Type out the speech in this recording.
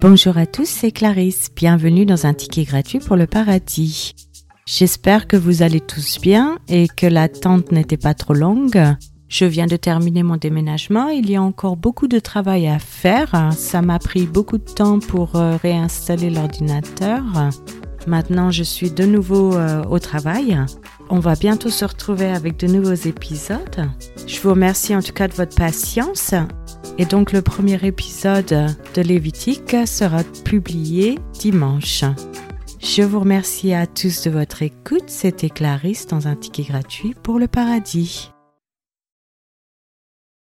Bonjour à tous, c'est Clarisse. Bienvenue dans un ticket gratuit pour le paradis. J'espère que vous allez tous bien et que l'attente n'était pas trop longue. Je viens de terminer mon déménagement, il y a encore beaucoup de travail à faire. Ça m'a pris beaucoup de temps pour euh, réinstaller l'ordinateur. Maintenant, je suis de nouveau euh, au travail. On va bientôt se retrouver avec de nouveaux épisodes. Je vous remercie en tout cas de votre patience et donc le premier épisode de Lévitique sera publié dimanche. Je vous remercie à tous de votre écoute. C'était Clarisse dans un ticket gratuit pour le paradis.